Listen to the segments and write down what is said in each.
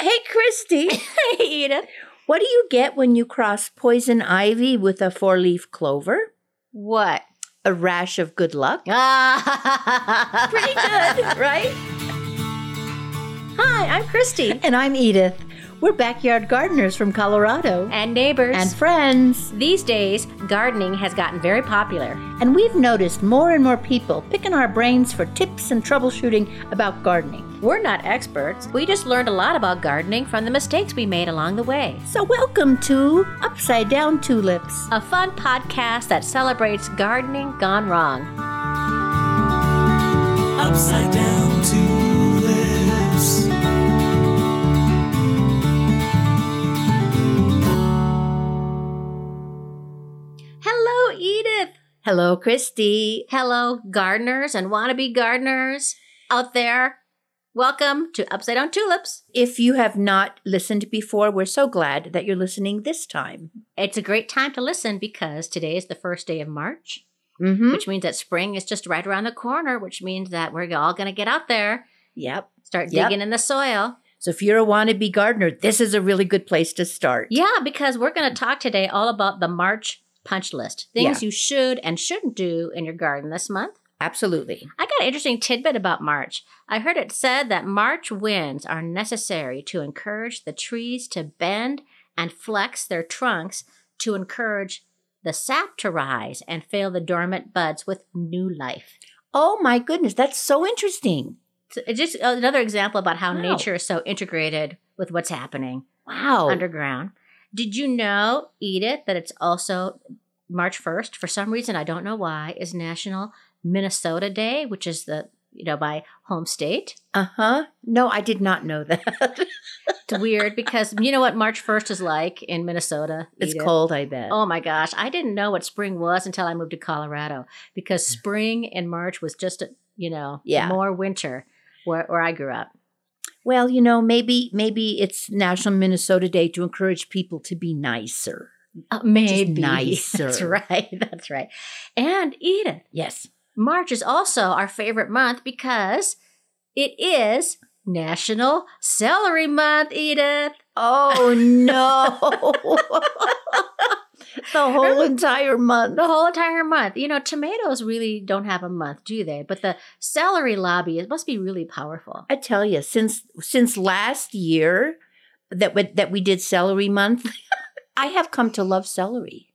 Hey, Christy, Hey, Edith. what do you get when you cross poison ivy with a four leaf clover? What? A rash of good luck? Ah, Pretty good, right? Hi, I'm Christy. And I'm Edith. We're backyard gardeners from Colorado. And neighbors. And friends. these days, gardening has gotten very popular. And we've noticed more and more people picking our brains for tips and troubleshooting about gardening. We're not experts. We just learned a lot about gardening from the mistakes we made along the way. So, welcome to Upside Down Tulips. A fun podcast that celebrates gardening gone wrong. Upside down tulips. Hello, Edith. Hello, Christy. Hello, gardeners and wannabe gardeners out there. Welcome to Upside Down Tulips. If you have not listened before, we're so glad that you're listening this time. It's a great time to listen because today is the first day of March, Mm-hmm. which means that spring is just right around the corner, which means that we're all going to get out there, Yep. start Yep. digging in the soil. So, if you're a wannabe gardener, this is a really good place to start. Yeah, because we're going to talk today all about the March punch list things you should and shouldn't do in your garden this month. Absolutely. I got an interesting tidbit about March. I heard it said that March winds are necessary to encourage the trees to bend and flex their trunks to encourage the sap to rise and fill the dormant buds with new life. Oh, my goodness. That's so interesting. So uh, just uh, another example about how Wow. nature is so integrated with what's happening Wow. underground. Did you know, Edith, that it's also March 1st? For some reason, I don't know why, is National Minnesota Day, which is the, you know, my home state. Uh huh. No, I did not know that. It's weird because you know what March 1st is like in Minnesota? it's Edith? cold, I bet. Oh my gosh. I didn't know what spring was until I moved to Colorado because spring in March was just, you know, Yeah. more winter where, where I grew up. Well, you know, maybe maybe it's National Minnesota Day to encourage people to be nicer. Uh, maybe. nicer. That's right. That's right. And Edith, Yes. March is also our favorite month because it is National Celery Month, Edith. Oh no. the whole entire month. The whole entire month. You know, tomatoes really don't have a month, do they? But the celery lobby, it must be really powerful. I tell you, since since last year that we, that we did celery month, I have come to love celery.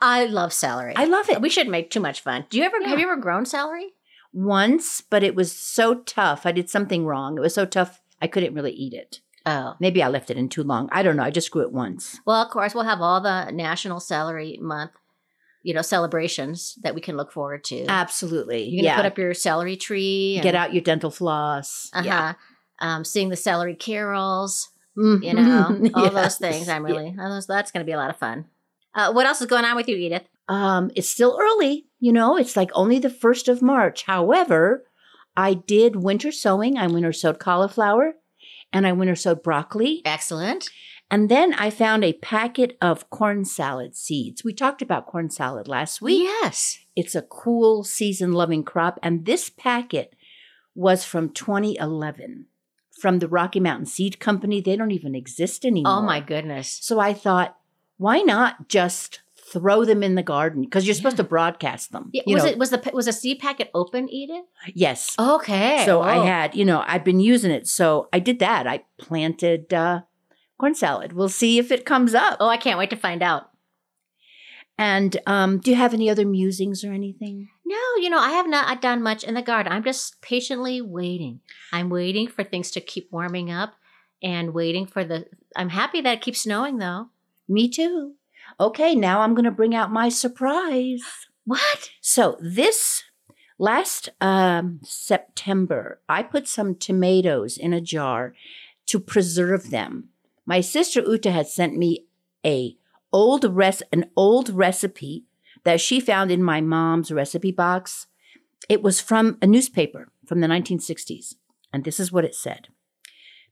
I love celery. I love it. we shouldn't make too much fun. Do you ever Yeah. have you ever grown celery? Once, but it was so tough. I did something wrong. It was so tough I couldn't really eat it. Oh. Maybe I left it in too long. I don't know. I just grew it once. Well, of course, we'll have all the National Celery Month, you know, celebrations that we can look forward to. Absolutely. You're gonna yeah. put up your celery tree. And, Get out your dental floss. Uh-huh. Yeah. Um, sing the celery carols. Mhm. You know, all those things. I'm really. all those- that's going to be a lot of fun. Uh, what else is going on with you, Edith? Um, it's still early, you know, it's like only the first of March. However, I did winter sowing. I winter sowed cauliflower and I winter sowed broccoli. Excellent. And then I found a packet of corn salad seeds. We talked about corn salad last week. Yes. It's a cool season loving crop. And this packet was from 2011 from the Rocky Mountain Seed Company. They don't even exist anymore. Oh my goodness. So I thought, why not just throw them in the garden? Because you're supposed Yeah. to broadcast them. Yeah, was know. it was the was a seed packet open, Edith? Yes. Okay. So I Oh. had, you know, I've been using it. So I did that. I planted uh, corn salad. We'll see if it comes up. Oh, I can't wait to find out. And um, do you have any other musings or anything? No, you know, I have not done much in the garden. I'm just patiently waiting. I'm waiting for things to keep warming up and waiting for the I'm happy that it keeps snowing though. Me too. Okay, now I'm going to bring out my surprise. What? So this last um, September, I put some tomatoes in a jar to preserve them. My sister Uta had sent me a old res- an old recipe that she found in my mom's recipe box. It was from a newspaper from the 1960s, and this is what it said.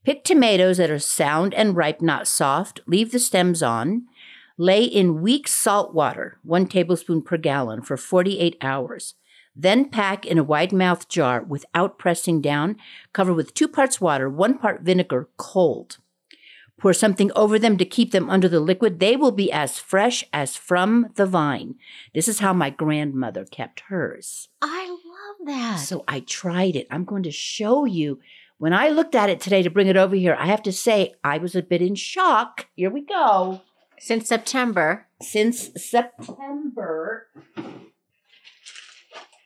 Pick tomatoes that are sound and ripe, not soft. Leave the stems on. Lay in weak salt water, one tablespoon per gallon, for 48 hours. Then pack in a wide mouthed jar without pressing down. Cover with two parts water, one part vinegar, cold. Pour something over them to keep them under the liquid. They will be as fresh as from the vine. This is how my grandmother kept hers. I love that. So I tried it. I'm going to show you. When I looked at it today to bring it over here, I have to say I was a bit in shock. Here we go. Since September. Since September.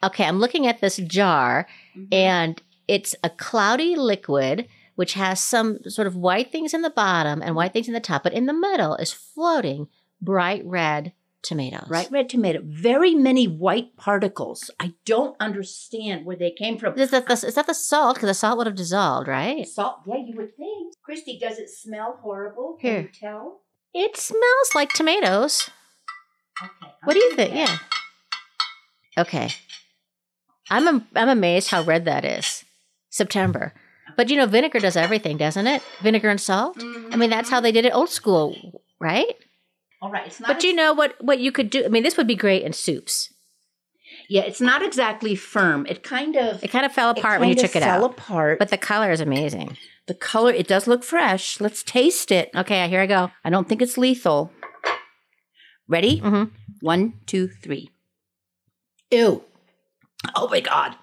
Okay, I'm looking at this jar mm-hmm. and it's a cloudy liquid which has some sort of white things in the bottom and white things in the top, but in the middle is floating bright red tomatoes. Bright red tomato. Very many white particles. I don't understand where they came from. Is that the, is that the salt? Because the salt would have dissolved, right? Salt. Yeah, you would think. Christy, does it smell horrible? Can Here. you tell? It smells like tomatoes. Okay. What do you think? that. Yeah. Okay. I'm am- I'm amazed how red that is. September. But you know, vinegar does everything, doesn't it? Vinegar and salt. Mm-hmm. I mean, that's how they did it old school, right? All right. It's not. But you know what? What you could do? I mean, this would be great in soups. yeah, it's not exactly firm. It kind of. It kind of fell apart when you took it fell out. apart. But the color is amazing. the color, it does look fresh. Let's taste it. Okay, here I go. I don't think it's lethal. Ready? Mm-hmm. One, two, three. Ew. Oh my God.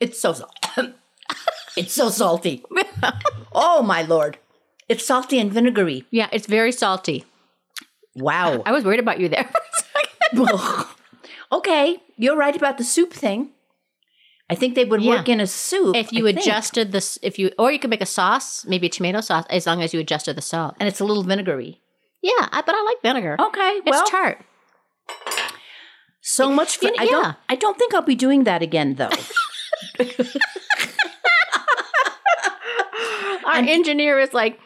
It's so salty. it's so salty. oh my Lord. It's salty and vinegary. Yeah, it's very salty. Wow. I was worried about you there. okay. You're right about the soup thing. I think they would Yeah. work in a soup. if you I think. adjusted this, if you, or you could make a sauce, maybe a tomato sauce, as long as you adjusted the salt. And it's a little vinegary. Yeah, I, but I like vinegar. Okay. it's well, tart. so much for You know, I yeah. don't I don't think I'll be doing that again though. Our engineer is like,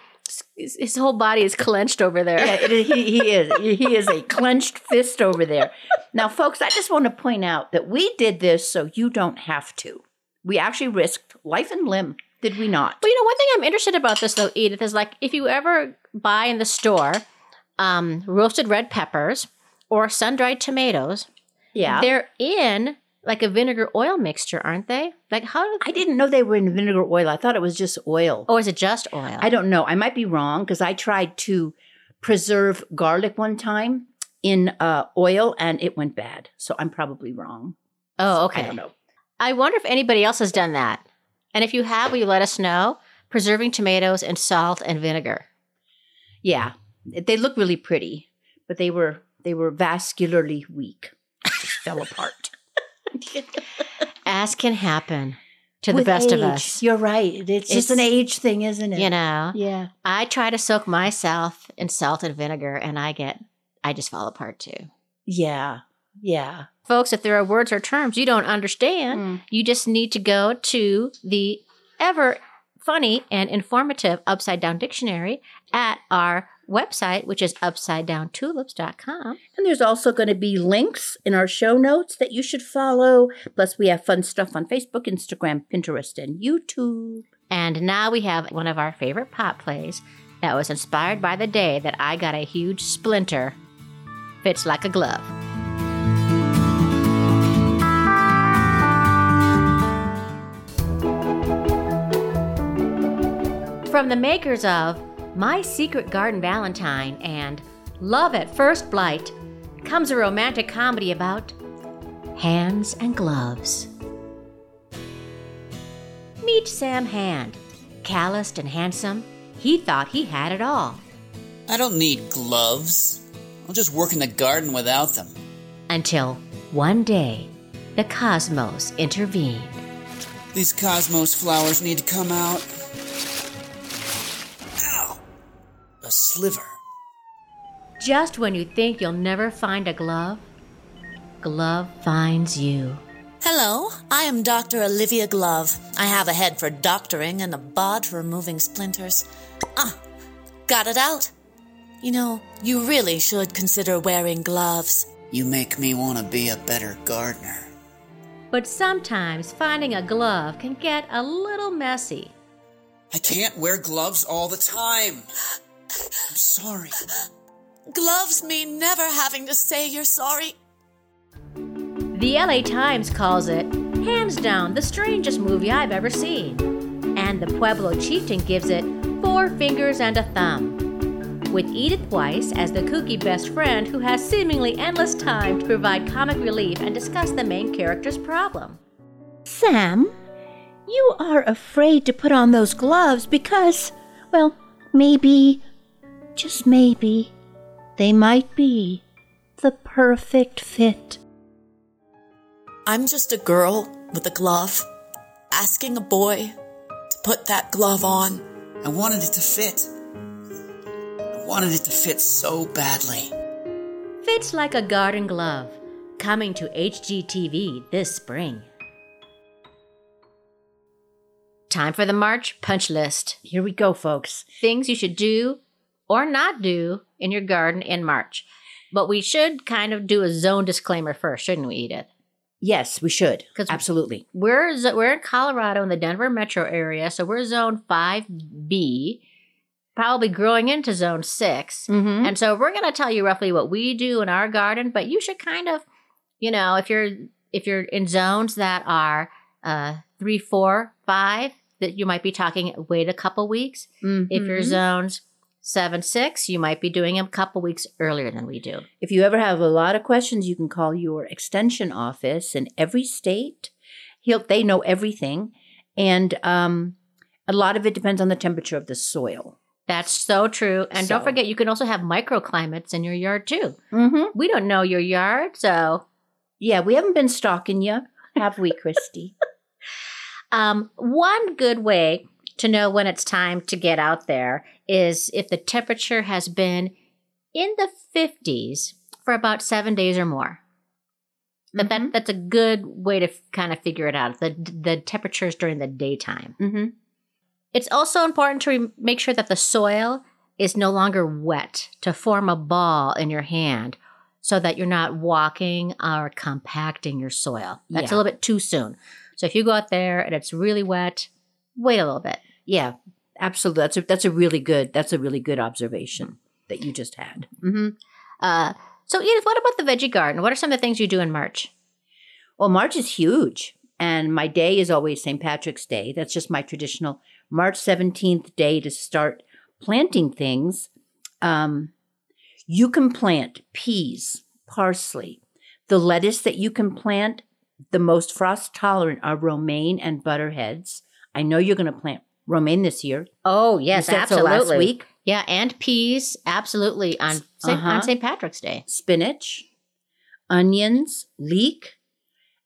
his his whole body is clenched over there. Yeah, he, he is. He is a clenched fist over there. Now, folks, I just want to point out that we did this so you don't have to. We actually risked life and limb, did we not? But you know, one thing I'm interested about this though, Edith, is like if you ever buy in the store um, roasted red peppers or sun dried tomatoes, Yeah. they're in like a vinegar oil mixture, aren't they? Like how do I didn't know they were in vinegar oil. I thought it was just oil. or is it just oil? I don't know. I might be wrong because I tried to preserve garlic one time in uh, oil and it went bad. So I'm probably wrong. oh, okay. I don't know. I wonder if anybody else has done that. And if you have, will you let us know? Preserving tomatoes in salt and vinegar. Yeah, they look really pretty, but they were they were vascularly weak. Just fell apart. As can happen to the With best of us. You're right. It's, just an age thing, isn't it? You know, Yeah. I try to soak myself in salt and vinegar and I get, I just fall apart too. Yeah. Yeah. Folks, if there are words or terms you don't understand, Mm. you just need to go to the ever funny and informative Upside Down Dictionary at our website, which is upsidedowntulips.com. And there's also going to be links in our show notes that you should follow. Plus, we have fun stuff on Facebook, Instagram, Pinterest, and YouTube. And now we have one of our favorite pop plays that was inspired by the day that I got a huge splinter. Fits like a glove. From the makers of My Secret Garden Valentine and Love at First Blight comes a romantic comedy about hands and gloves. Meet Sam Hand. Calloused and handsome, he thought he had it all. I don't need gloves. I'll just work in the garden without them. Until one day, the cosmos intervened. These cosmos flowers need to come out. Sliver. Just when you think you'll never find a glove, glove finds you. Hello, I am Dr. Olivia Glove. I have a head for doctoring and a bod for removing splinters. Ah, got it out. You know, you really should consider wearing gloves. You make me want to be a better gardener. But sometimes finding a glove can get a little messy. I can't wear gloves all the time. I'm sorry. Gloves mean never having to say you're sorry. The LA Times calls it, hands down, the strangest movie I've ever seen. And the Pueblo Chieftain gives it four fingers and a thumb. With Edith Weiss as the kooky best friend who has seemingly endless time to provide comic relief and discuss the main character's problem. Sam, you are afraid to put on those gloves because, well, maybe, just maybe, they might be the perfect fit. I'm just a girl with a glove, asking a boy to put that glove on. I wanted it to fit. I wanted it to fit so badly. Fits like a garden glove, coming to HGTV this spring. Time for the March punch list. Here we go, folks. Things you should do or not do in your garden in March. But we should kind of do a zone disclaimer first, shouldn't we, Edith? Yes, we should. Absolutely. We're we're in Colorado in the Denver metro area, so we're zone 5B, probably growing into zone 6. Mm-hmm. And so we're going to tell you roughly what we do in our garden, but you should kind of, you know, if you're if you're in zones that are uh, three, four, five, that you might be talking wait a couple weeks. If you're Mhm. zones seven, six, you might be doing them a couple weeks earlier than we do. If you ever have a lot of questions, you can call your extension office in every state. He'll, they know everything. And um, a lot of it depends on the temperature of the soil. That's so true. And don't forget, you can also have microclimates in your yard too. Mm-hmm. We don't know your yard, so Yeah, we haven't been stalking you, have we, Christy? Um, one good way to know when it's time to get out there is if the temperature has been in the 50s for about seven days or more. But that, Mhm. that's a good way to kind of figure it out. The, the temperatures during the daytime. mm-hmm. It's also important to re- make sure that the soil is no longer wet to form a ball in your hand so that you're not walking or compacting your soil. That's a little bit too soon. So if you go out there and it's really wet, wait a little bit. Yeah, absolutely. That's a, that's a really good that's a really good observation that you just had. Mm-hmm. Uh, so Edith, what about the veggie garden? What are some of the things you do in March? Well, March is huge, and my day is always St. Patrick's Day. That's just my traditional March 17th day to start planting things. Um, you can plant peas, parsley, the lettuce that you can plant. The most frost tolerant are romaine and butterheads. I know you're going to plant romaine this year. Oh yes, said so absolutely. last week. Yeah, and peas, absolutely on St. Uh-huh. on St. Patrick's Day. spinach, onions, leek.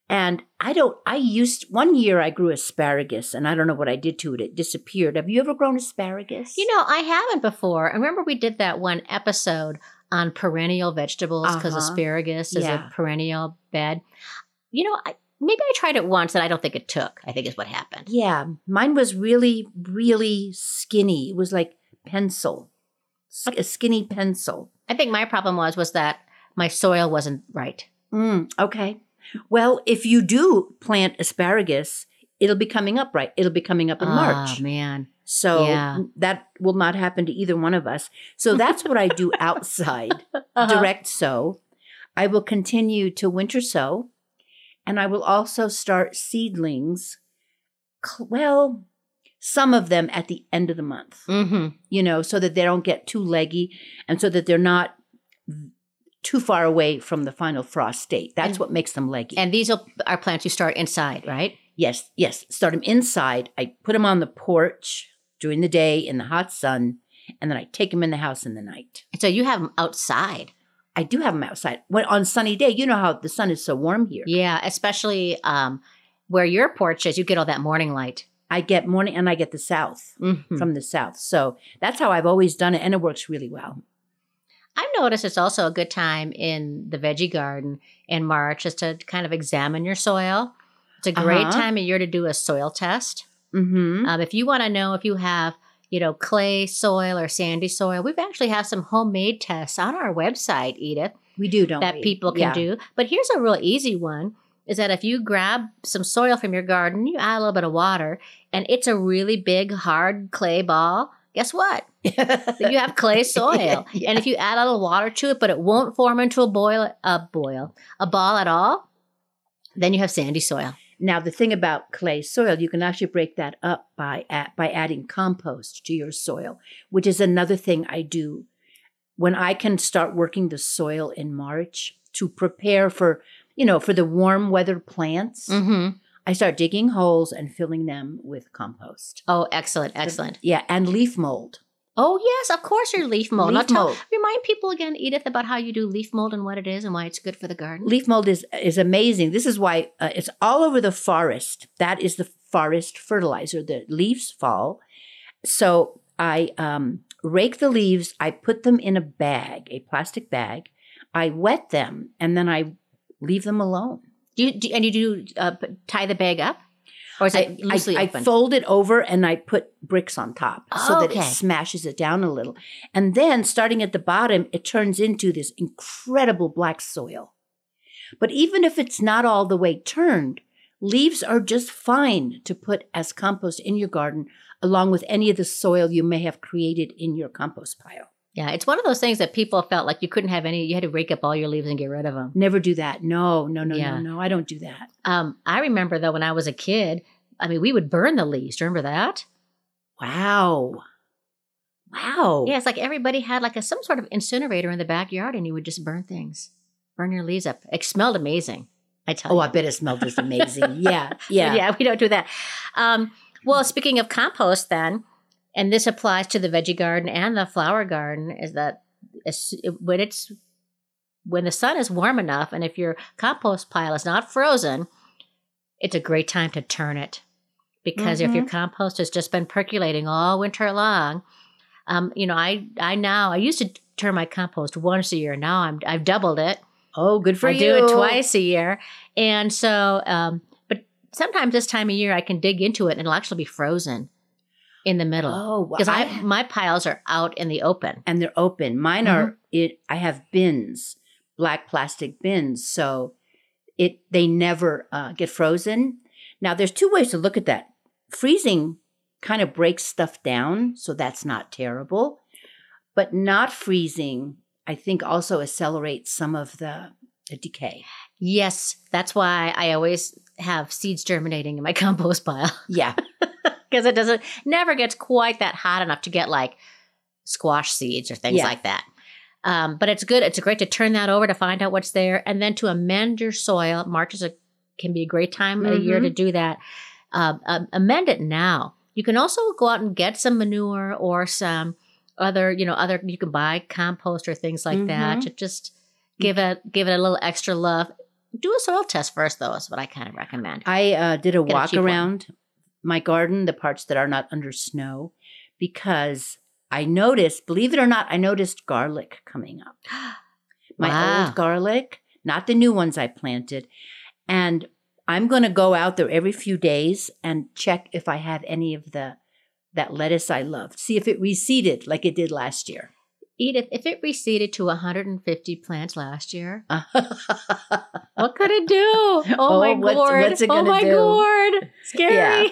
And I don't, I used, one year I grew asparagus and I don't know what I did to it. It disappeared. Have you ever grown asparagus? You know, I haven't before. I remember we did that one episode on perennial vegetables because Uh-huh. asparagus is Yeah. a perennial bed. You know, I, maybe I tried it once and I don't think it took. I think is what happened. Yeah, mine was really, really skinny. It was like pencil, a skinny pencil. I think my problem was was that my soil wasn't right. Mm, okay. Well, if you do plant asparagus, it'll be coming up right. It'll be coming up in March. Oh man. So Yeah. that will not happen to either one of us. So that's what I do outside, Uh-huh. direct sow. I will continue to winter sow, and I will also start seedlings. Well, some of them at the end of the month, hmm you know, so that they don't get too leggy and so that they're not too far away from the final frost date. That's And- what makes them leggy. And these are plants you start inside, right? Yes, yes. Start them inside. I put them on the porch during the day in the hot sun, and then I take them in the house in the night. So you have them outside. I do have them outside. When on sunny day, you know how the sun is so warm here. Yeah, especially um, where your porch is. You get all that morning light. I get morning and I get the south Mhm. from the south. So that's how I've always done it, and it works really well. I've noticed it's also a good time in the veggie garden in March is to kind of examine your soil. It's a great Uh-huh. time of year to do a soil test. Mm-hmm. Um, if you want to know if you have, you know, clay soil or sandy soil, we've actually have some homemade tests on our website, Edith, we do, don't that we? people can Yeah. do. But here's a real easy one: is that if you grab some soil from your garden, you add a little bit of water, and it's a really big hard clay ball. Guess what? you have clay soil. Yeah. And if you add a little water to it, but it won't form into a boil, a boil, a ball at all, Then you have sandy soil. Now, the thing about clay soil, you can actually break that up by by adding compost to your soil, which is another thing I do when I can start working the soil in March to prepare for, you know, for the warm weather plants. Mm-hmm. I start digging holes and filling them with compost. Oh, excellent, excellent. Yeah, and leaf mold. Oh yes, of course your leaf mold. Leaf tell- mold. Remind people again, Edith, about how you do leaf mold and what it is and why it's good for the garden. Leaf mold is is amazing. This is why uh, it's all over the forest. That is the forest fertilizer. The leaves fall. So I um, rake the leaves. I put them in a bag, a plastic bag. I wet them, and then I leave them alone. Do you, do, and you do uh, tie the bag up, or is I, it loosely I, I fold it over and I put bricks on top so that Okay. it smashes it down a little. And then starting at the bottom, it turns into this incredible black soil. But even if it's not all the way turned, leaves are just fine to put as compost in your garden along with any of the soil you may have created in your compost pile. yeah, it's one of those things that people felt like you couldn't have any. You had to rake up all your leaves and get rid of them. Never do that. No, no, no, Yeah. no, no. I don't do that. Um, I remember though when I was a kid. I mean, we would burn the leaves. Remember that? Wow. Wow. Yeah, it's like everybody had like a some sort of incinerator in the backyard, and you would just burn things, burn your leaves up. It smelled amazing. I tell Oh, you. I bet it smelled just amazing. yeah. Yeah. yeah, we don't do that. Um, well, speaking of compost, then, and this applies to the veggie garden and the flower garden, is that when it's when the sun is warm enough, and if your compost pile is not frozen, it's a great time to turn it because if your compost has just been percolating all winter long, um, you know, I I now I used to turn my compost once a year. Now I'm I've doubled it. Oh, good for I you. I do it twice a year. And so, um, but sometimes this time of year I can dig into it and it'll actually be frozen in the middle. Oh, Because I, I- my piles are out in the open. and they're open. Mine are it. I have bins, black plastic bins, so it they never uh, get frozen. Now, there's two ways to look at that. Freezing kind of breaks stuff down, so that's not terrible. But not freezing, I think, also accelerates some of the, the decay. Yes, that's why I always have seeds germinating in my compost pile Yeah, because it doesn't never gets quite that hot enough to get like squash seeds or things Yeah. like that. Um, but it's good. It's great to turn that over to find out what's there, and then to amend your soil. March is a can be a great time of the year to do that. Um, um, amend it now. You can also go out and get some manure or some other, you know, other. You can buy compost or things like that Mhm. to just give it give it a little extra love. Do a soil test first, though. Is what I kind of recommend. I uh, did a Get a walk one. around my garden, the parts that are not under snow, because I noticed, believe it or not, I noticed garlic coming up. My Wow. old garlic, not the new ones I planted. And I'm going to go out there every few days and check if I have any of the that lettuce I loved. See if it reseeded like it did last year. Edith, if it reseeded to 150 plants last year, what could it do? Oh, Oh, my what's- gourd! what's it oh my do? gourd! Scary. yeah,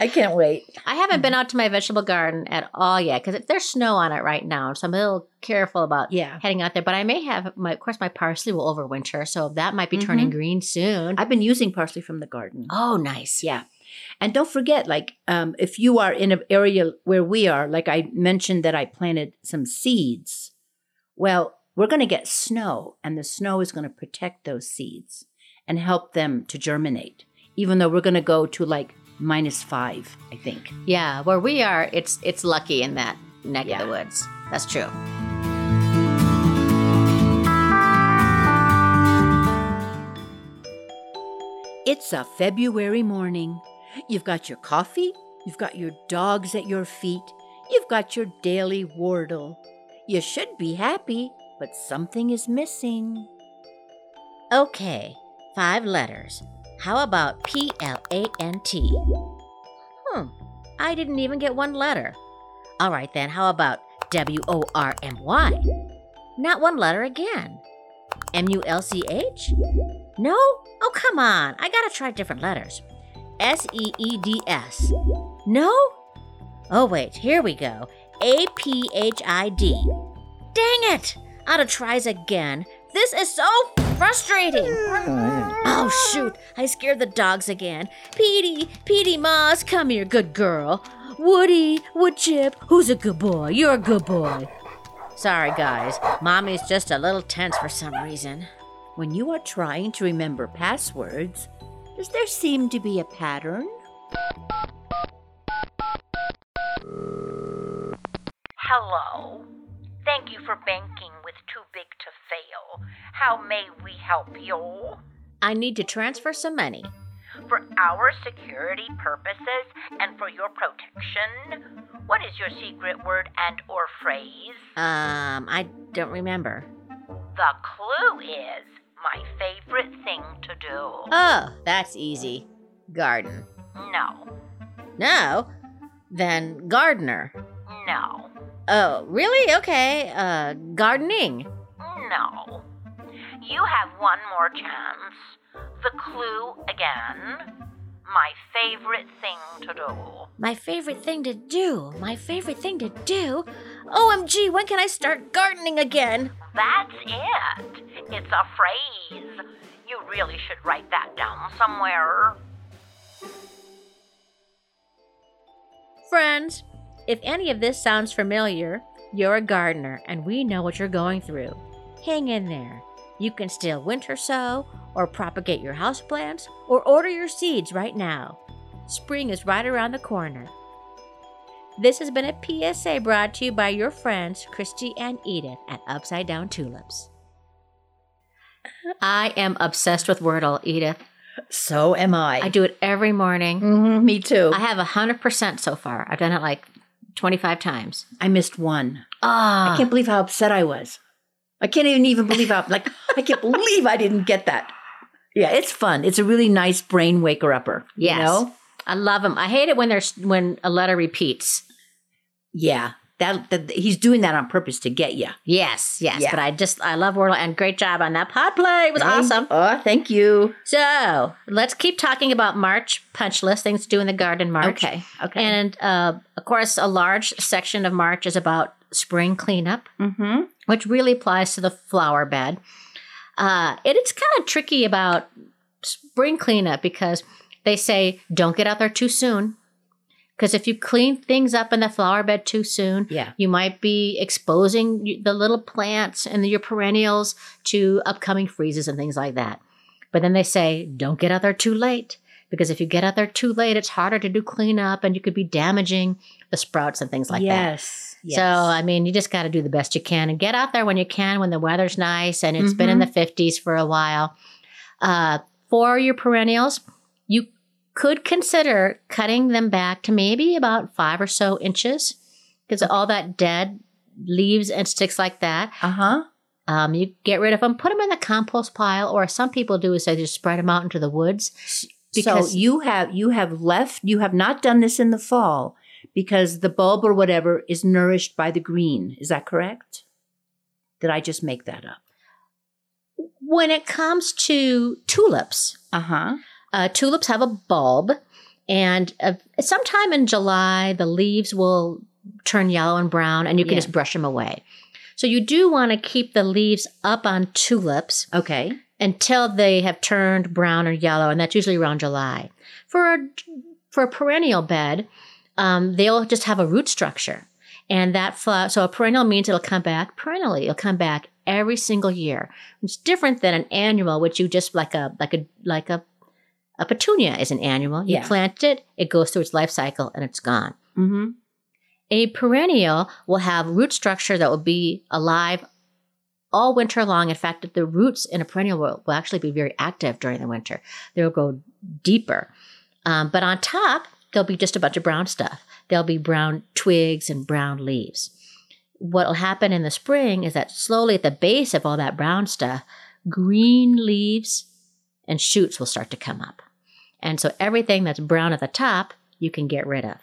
I can't wait. I haven't been out to my vegetable garden at all yet because there's snow on it right now, so I'm a little careful about Yeah. heading out there. But I may have my, of course, my parsley will overwinter, so that might be turning green soon. I've been using parsley from the garden. oh, nice. Yeah. And don't forget, like, um, if you are in an area where we are, like I mentioned that I planted some seeds, well, we're going to get snow, and the snow is going to protect those seeds and help them to germinate, even though we're going to go to like minus five, I think. Yeah, where we are, it's it's lucky in that neck Yeah. of the woods. That's true. It's a February morning. You've got your coffee, you've got your dogs at your feet, you've got your daily Wordle. You should be happy, but something is missing. Okay, five letters. How about P L A N T? Hmm, I didn't even get one letter. All right then, how about W O R M Y? Not one letter again. M U L C H? No? Oh, come on. I gotta try different letters. S E E D S. No? Oh, wait, here we go. A P H I D. Dang it! Of tries again. This is so frustrating. Oh, shoot. I scared the dogs again. Petey, Petey Moss, come here, good girl. Woody, Woodchip, who's a good boy? You're a good boy. Sorry, guys. Mommy's just a little tense for some reason. When you are trying to remember passwords, does there seem to be a pattern? Hello. Thank you for banking with Too Big to Fail. How may we help you? I need to transfer some money. For our security purposes and for your protection, what is your secret word and or phrase? Um, I don't remember. The clue is my favorite thing to do. Oh, that's easy. Garden. No. No? Then gardener. No. Oh, really? Okay. Uh, gardening. No. You have one more chance. The clue again. My favorite thing to do. My favorite thing to do. My favorite thing to do. OMG, when can I start gardening again? That's it. It's a phrase. You really should write that down somewhere. Friends, if any of this sounds familiar, you're a gardener and we know what you're going through. Hang in there. You can still winter sow, or propagate your houseplants, or order your seeds right now. Spring is right around the corner. This has been a PSA brought to you by your friends Christy and Edith at Upside Down Tulips. I am obsessed with Wordle, Edith. So am I. I do it every morning. Mhm, me too. I have 100% so far. I've done it like 25 times. I missed one. Ah, I can't believe how upset I was. I can't even even believe how like I can't believe I didn't get that. Yeah, it's fun. It's a really nice brain waker upper. Yes. You know? I love them. I hate it when there's when a letter repeats. Yeah. That, that he's doing that on purpose to get you. Yes, yes. Yeah. But I just I love Wordle and great job on that pod play. It was awesome. Oh, thank you. So let's keep talking about March punch list things to do in the garden March. Okay. Okay. And uh, of course, a large section of March is about spring cleanup, mm-hmm. Which really applies to the flower bed. Uh, it, it's kind of tricky about spring cleanup because they say don't get out there too soon. Because if you clean things up in the flower bed too soon, Yeah. you might be exposing the little plants and your perennials to upcoming freezes and things like that. But then they say, don't get out there too late. Because if you get out there too late, it's harder to do cleanup and you could be damaging the sprouts and things like that. yes. Yes. So, I mean, you just got to do the best you can and get out there when you can, when the weather's nice and it's been in the 50s for a while. Uh, for your perennials, you could consider cutting them back to maybe about five or so inches because all that dead leaves and sticks like that. uh-huh. Um, you get rid of them, put them in the compost pile, or some people do is they just spread them out into the woods. Because so you have you have left you have not done this in the fall because the bulb or whatever is nourished by the green. Is that correct? Did I just make that up? when it comes to tulips, Uh-huh. Uh, tulips have a bulb, and uh, sometime in July, the leaves will turn yellow and brown, and you can Yeah. just brush them away. So you do want to keep the leaves up on tulips Okay. until they have turned brown or yellow, and that's usually around July. For a, for a perennial bed, um, they'll just have a root structure, and that flower. So a perennial means it'll come back perennially. It'll come back every single year. It's different than an annual, which you just like a like a like a a petunia is an annual. You Yeah. plant it, it goes through its life cycle, and it's gone. Mm-hmm. A perennial will have root structure that will be alive all winter long. In fact, the roots in a perennial will, will actually be very active during the winter. They'll go deeper. Um, but on top, there'll be just a bunch of brown stuff. There'll be brown twigs and brown leaves. What will happen in the spring is that slowly at the base of all that brown stuff, green leaves and shoots will start to come up. And so everything that's brown at the top, you can get rid of.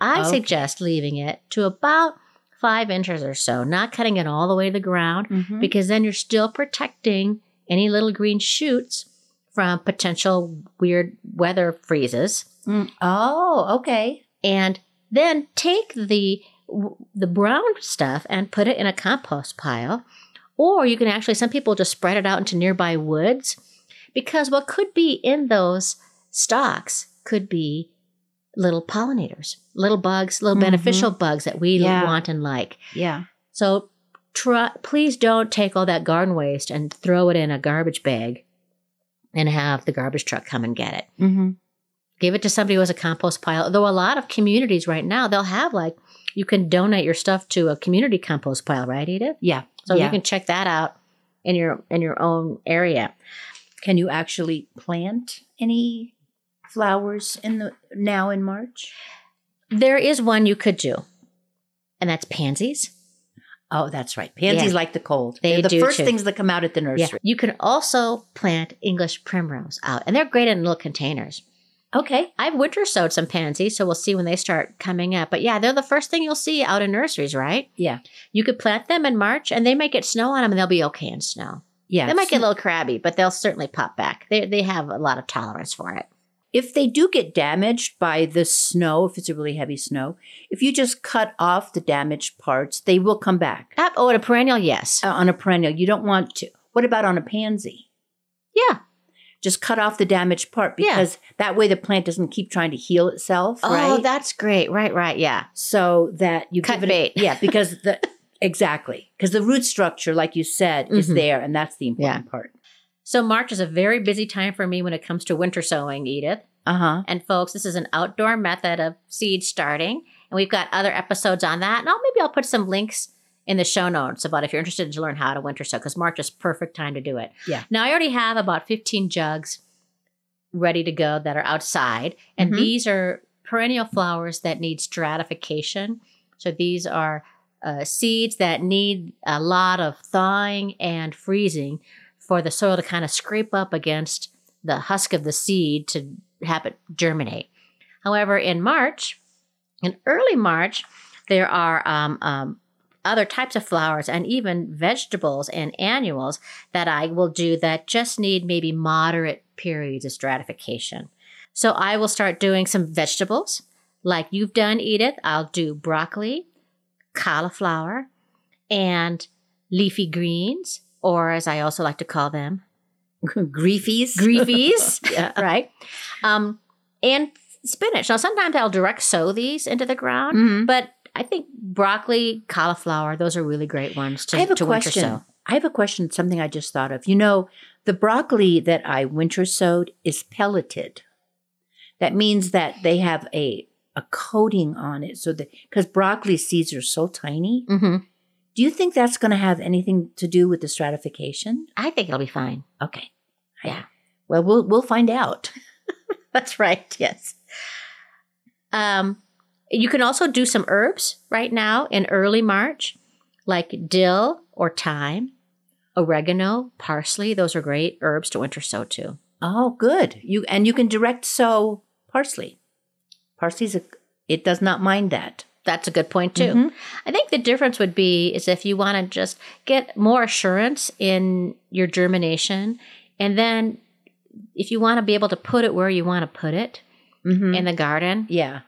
I Okay. suggest leaving it to about five inches or so, not cutting it all the way to the ground, Mhm. because then you're still protecting any little green shoots from potential weird weather freezes. Mm. Oh, okay. And then take the the brown stuff and put it in a compost pile, or you can actually some people just spread it out into nearby woods because what could be in those stalks could be little pollinators, little bugs, little Mhm. beneficial bugs that we Yeah. want and like. Yeah. So try, please don't take all that garden waste and throw it in a garbage bag and have the garbage truck come and get it. Mm-hmm. Give it to somebody who has a compost pile. Though a lot of communities right now, they'll have like, you can donate your stuff to a community compost pile, right, Edith? Yeah. So yeah. you can check that out in your in your own area. Can you actually plant any flowers in the now in March? There is one you could do, and that's pansies. Oh, that's right. Pansies Yeah. like the cold. They They're the first too. things that come out at the Yeah. nursery. You can also plant English primrose out, and they're great in little containers. Okay. I've winter sowed some pansies, so we'll see when they start coming up. But yeah, they're the first thing you'll see out in nurseries, right? Yeah. You could plant them in March, and they might get snow on them, and they'll be okay in snow. Yeah. They might get a little crabby, but they'll certainly pop back. They they have a lot of tolerance for it. if they do get damaged by the snow, if it's a really heavy snow, if you just cut off the damaged parts, they will come back. Uh, oh, and a perennial, yes, Uh, on a perennial, you don't want to. What about on a pansy? yeah. Just cut off the damaged part Yeah. because that way the plant doesn't keep trying to heal itself, Oh, right? that's great. Right, right, yeah. so that you Cut give it a- yeah, because the exactly because the root structure, like you said, is Mhm. there, and that's the important part. So March is a very busy time for me when it comes to winter sowing, Edith. Uh huh. And folks, this is an outdoor method of seed starting, and we've got other episodes on that. And I'll maybe I'll put some links in the show notes about if you're interested to learn how to winter sow, because March is perfect time to do it. Yeah. Now I already have about 15 jugs ready to go that are outside, and Mhm. these are perennial flowers that need stratification. So these are uh, seeds that need a lot of thawing and freezing for the soil to kind of scrape up against the husk of the seed to have it germinate. However, in March, in early March, there are um, um, other types of flowers and even vegetables and annuals that I will do that just need maybe moderate periods of stratification. So I will start doing some vegetables like you've done, Edith. I'll do broccoli, cauliflower, and leafy greens, or as I also like to call them, Griefies. griefies, Yeah. right? Um, and spinach. Now, sometimes I'll direct sow these into the ground, Mhm. but I think broccoli, cauliflower, those are really great ones to, I have a to winter question. sow. I have a question. Something I just thought of. You know, the broccoli that I winter sowed is pelleted. That means that they have a a coating on it, so that because broccoli seeds are so tiny. hmm Do you think that's going to have anything to do with the stratification? I think it'll be fine. Okay. Yeah. well, we'll we'll find out. That's right. Yes. Um, you can also do some herbs right now in early March, like dill or thyme, oregano, parsley. Those are great herbs to winter sow too. Oh, good. You and you can direct sow parsley. Parsley's a it does not mind that. That's a good point too. Mhm. I think the difference would be is if you want to just get more assurance in your germination, and then if you want to be able to put it where you want to put it Mhm. in the garden, yeah.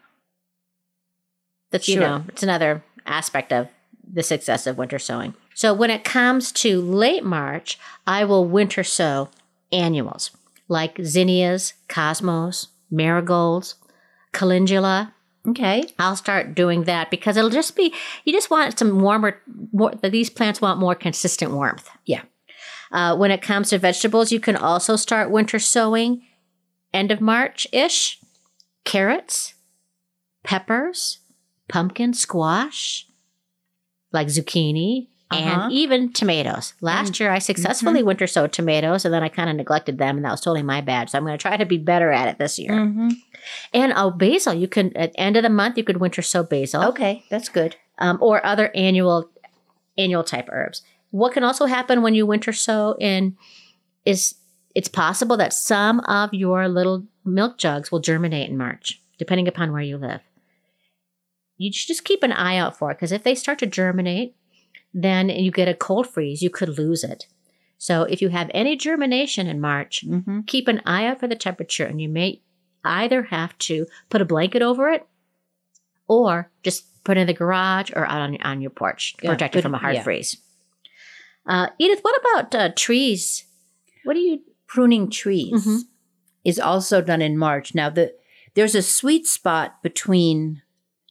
That's you know, it's another aspect of the success of winter sowing. So when it comes to late March, I will winter sow annuals like zinnias, cosmos, marigolds, calendula. Okay. I'll start doing that because it'll just be you just want some warmer. More, these plants want more consistent warmth. Yeah. Uh, when it comes to vegetables, you can also start winter sowing end of March ish. Carrots, peppers, pumpkin, squash, like zucchini, Uh-huh. and even tomatoes. Last year, I successfully winter sowed tomatoes, and then I kind of neglected them, and that was totally my bad. So I'm going to try to be better at it this year. Mm-hmm. And oh, basil. You can at the end of the month, you could winter sow basil Okay, that's good. um, or other annual annual type herbs. What can also happen when you winter sow in is it's possible that some of your little milk jugs will germinate in March, depending upon where you live. You just keep an eye out for it because if they start to germinate, then you get a cold freeze, you could lose it. So if you have any germination in March, Mm-hmm. keep an eye out for the temperature and you may either have to put a blanket over it or just put it in the garage or out on, on your porch to Yeah, protect it from a hard yeah. freeze. Uh, Edith, what about uh, trees? What do you pruning trees Mhm. is also done in March. Now, the there's a sweet spot between.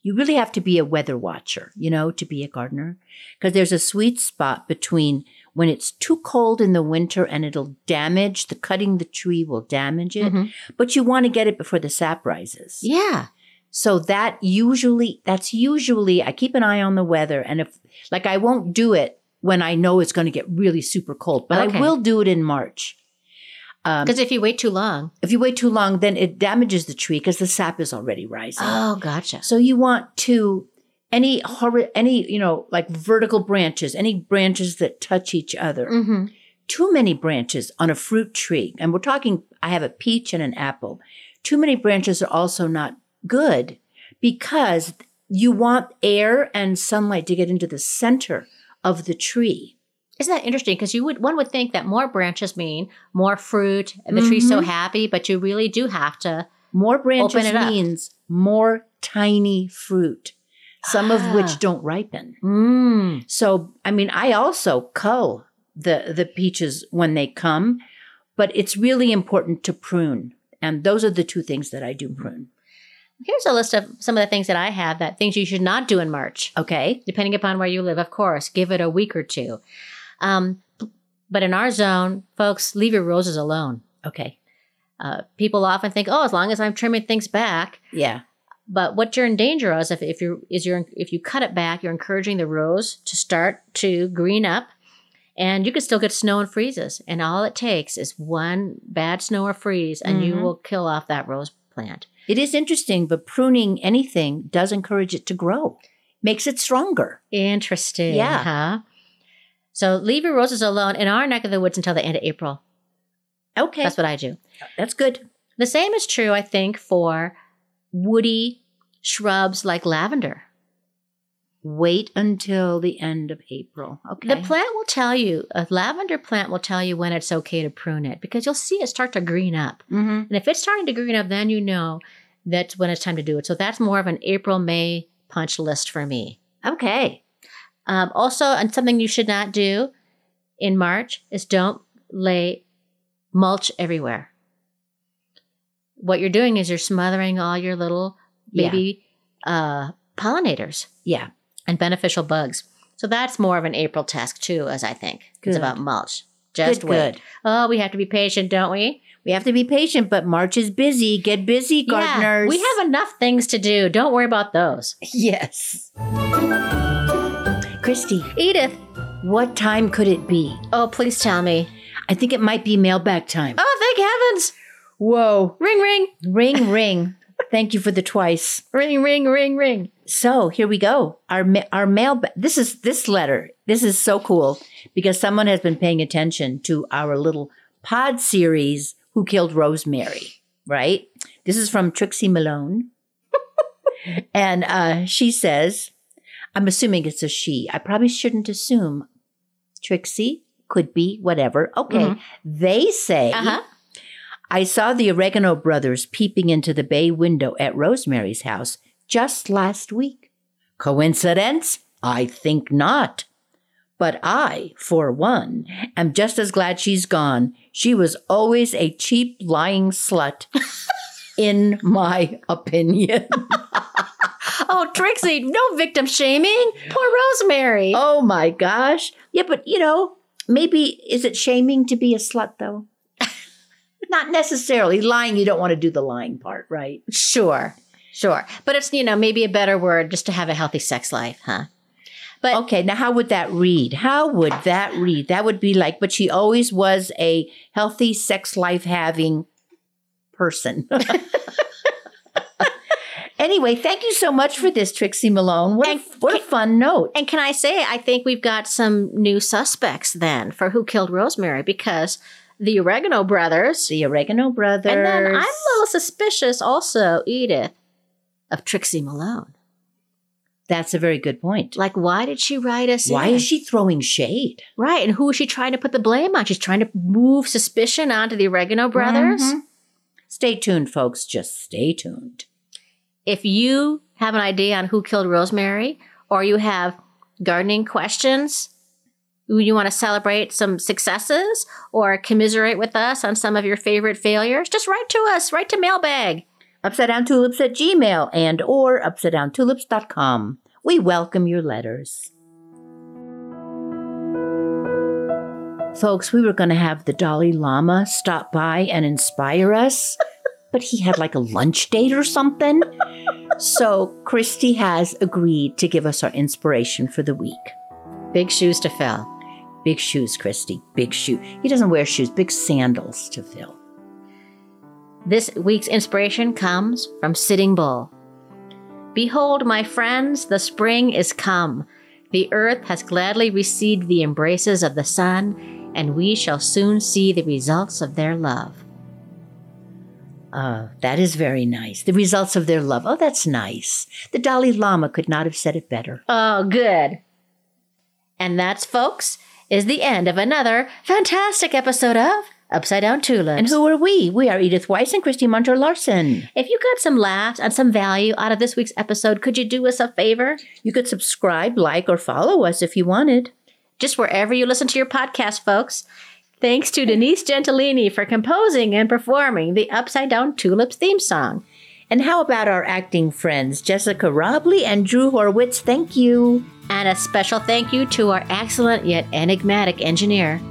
You really have to be a weather watcher, you know, to be a gardener, because there's a sweet spot between when it's too cold in the winter and it'll damage the cutting the tree will damage it, Mhm. but you want to get it before the sap rises. Yeah. So that usually, that's usually, I keep an eye on the weather. And if, like, I won't do it when I know it's going to get really super cold, but Okay. I will do it in March. Um, Because if you wait too long. if you wait too long, then it damages the tree because the sap is already rising. Oh, gotcha. So you want to, any hor- any, you know, like vertical branches, any branches that touch each other. Mm-hmm. Too many branches on a fruit tree, and we're talking, I have a peach and an apple. Too many branches are also not good because you want air and sunlight to get into the center of the tree. Isn't that interesting? Because you would one would think that more branches mean more fruit and the tree's so Mhm. happy, but you really do have to. More branches Open it up. means more tiny fruit, some of Ah. which don't ripen. Mm. So, I mean, I also cull the the peaches when they come, but it's really important to prune. And those are the two things that I do prune. Here's a list of some of the things that I have that things you should not do in March. Okay? depending upon where you live, of course. Give it a week or two. Um, but in our zone, folks, leave your roses alone. Okay. Uh, people often think, oh, as long as I'm trimming things back. Yeah. But what you're in danger of is if, if you is you're if you cut it back, you're encouraging the rose to start to green up, and you could still get snow and freezes. And all it takes is one bad snow or freeze, and you Mhm. will kill off that rose plant. It is interesting, but pruning anything does encourage it to grow, makes it stronger. Interesting. Yeah. Huh? So leave your roses alone in our neck of the woods until the end of April. Okay. That's what I do. That's good. The same is true, I think, for woody shrubs like lavender. Wait until the end of April. Okay. The plant will tell you, a lavender plant will tell you when it's okay to prune it because you'll see it start to green up. hmm And if it's starting to green up, then you know that's when it's time to do it. So that's more of an April, May punch list for me. Okay. Um, also, and something you should not do in March is don't lay mulch everywhere. What you're doing is you're smothering all your little Yeah. baby uh, pollinators Yeah. and beneficial bugs. So that's more of an April task too, as I think. Good. It's about mulch. Just Good, wait. good. Oh, we have to be patient, don't we? We have to be patient, but March is busy. Get busy, gardeners. Yeah, we have enough things to do. Don't worry about those. Yes. Christy, Edith, what time could it be? oh, please tell me. I think it might be mailbag time. Oh, thank heavens. Whoa. Ring, ring, Ring, ring. Thank you for the twice. ring, ring, ring, ring. So here we go. Our ma- our mail. This is this letter. This is so cool because someone has been paying attention to our little pod series. Who killed Rosemary? Right. This is from Trixie Malone, and uh, she says, "I'm assuming it's a she. I probably shouldn't assume. Trixie could be whatever. Okay. Mhm. They say." Uh-huh. I saw the Oregano brothers peeping into the bay window at Rosemary's house just last week. Coincidence? I think not. But I, for one, am just as glad she's gone. She was always a cheap, lying slut, in my opinion. Oh, Trixie, no victim shaming. Poor Rosemary. oh my gosh. Yeah, but you know, maybe is it shaming to be a slut though? Not necessarily. Lying, you don't want to do the lying part, right? Sure, sure. But it's, you know, maybe a better word just to have a healthy sex life, huh? But Okay, now how would that read? How would that read? That would be like, but she always was a healthy sex life having person. anyway, thank you so much for this, Trixie Malone. What, a, And what a fun note. And can I say, I think we've got some new suspects then for who killed Rosemary because the Oregano brothers, The Oregano Brothers. and then I'm a little suspicious also, Edith, of Trixie Malone. That's a very good point. Like, why did she write us Why in? is she throwing shade? Right. And who is she trying to put the blame on? She's trying to move suspicion onto the Oregano brothers. Mhm. Stay tuned, folks. Just stay tuned. If you have an idea on who killed Rosemary or you have gardening questions, You want to celebrate some successes or commiserate with us on some of your favorite failures? Just write to us, write to mailbag. Upside Down Tulips at Gmail and or upsidedowntulips.com. We welcome your letters. Folks, we were going to have the Dalai Lama stop by and inspire us, but he had like a lunch date or something. So Christy has agreed to give us our inspiration for the week. Big shoes to fill. Big shoes, Christy. Big shoe. He doesn't wear shoes, big sandals to fill. This week's inspiration comes from Sitting Bull. Behold, my friends, the spring is come. The earth has gladly received the embraces of the sun, and we shall soon see the results of their love. Uh, that is very nice. The results of their love. Oh, that's nice. The Dalai Lama could not have said it better. Oh, good. And that's, folks, is the end of another fantastic episode of Upside Down Tulips. And who are we? We are Edith Weiss and Christy Munter Larson. If you got some laughs and some value out of this week's episode, could you do us a favor? You could subscribe, like, or follow us if you wanted. Just wherever you listen to your podcast, folks. Thanks to Denise Gentilini for composing and performing the Upside Down Tulips theme song. And how about our acting friends, Jessica Robley and Drew Horwitz? Thank you. And a special thank you to our excellent yet enigmatic engineer.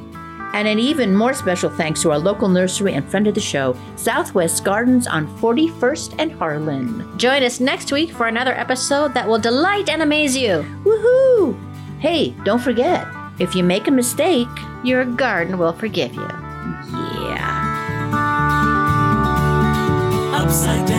And an even more special thanks to our local nursery and friend of the show, Southwest Gardens on 41st and Harlan. Join us next week for another episode that will delight and amaze you. Woohoo! Hey, don't forget, if you make a mistake, your garden will forgive you. Mm. Yeah. Upside down.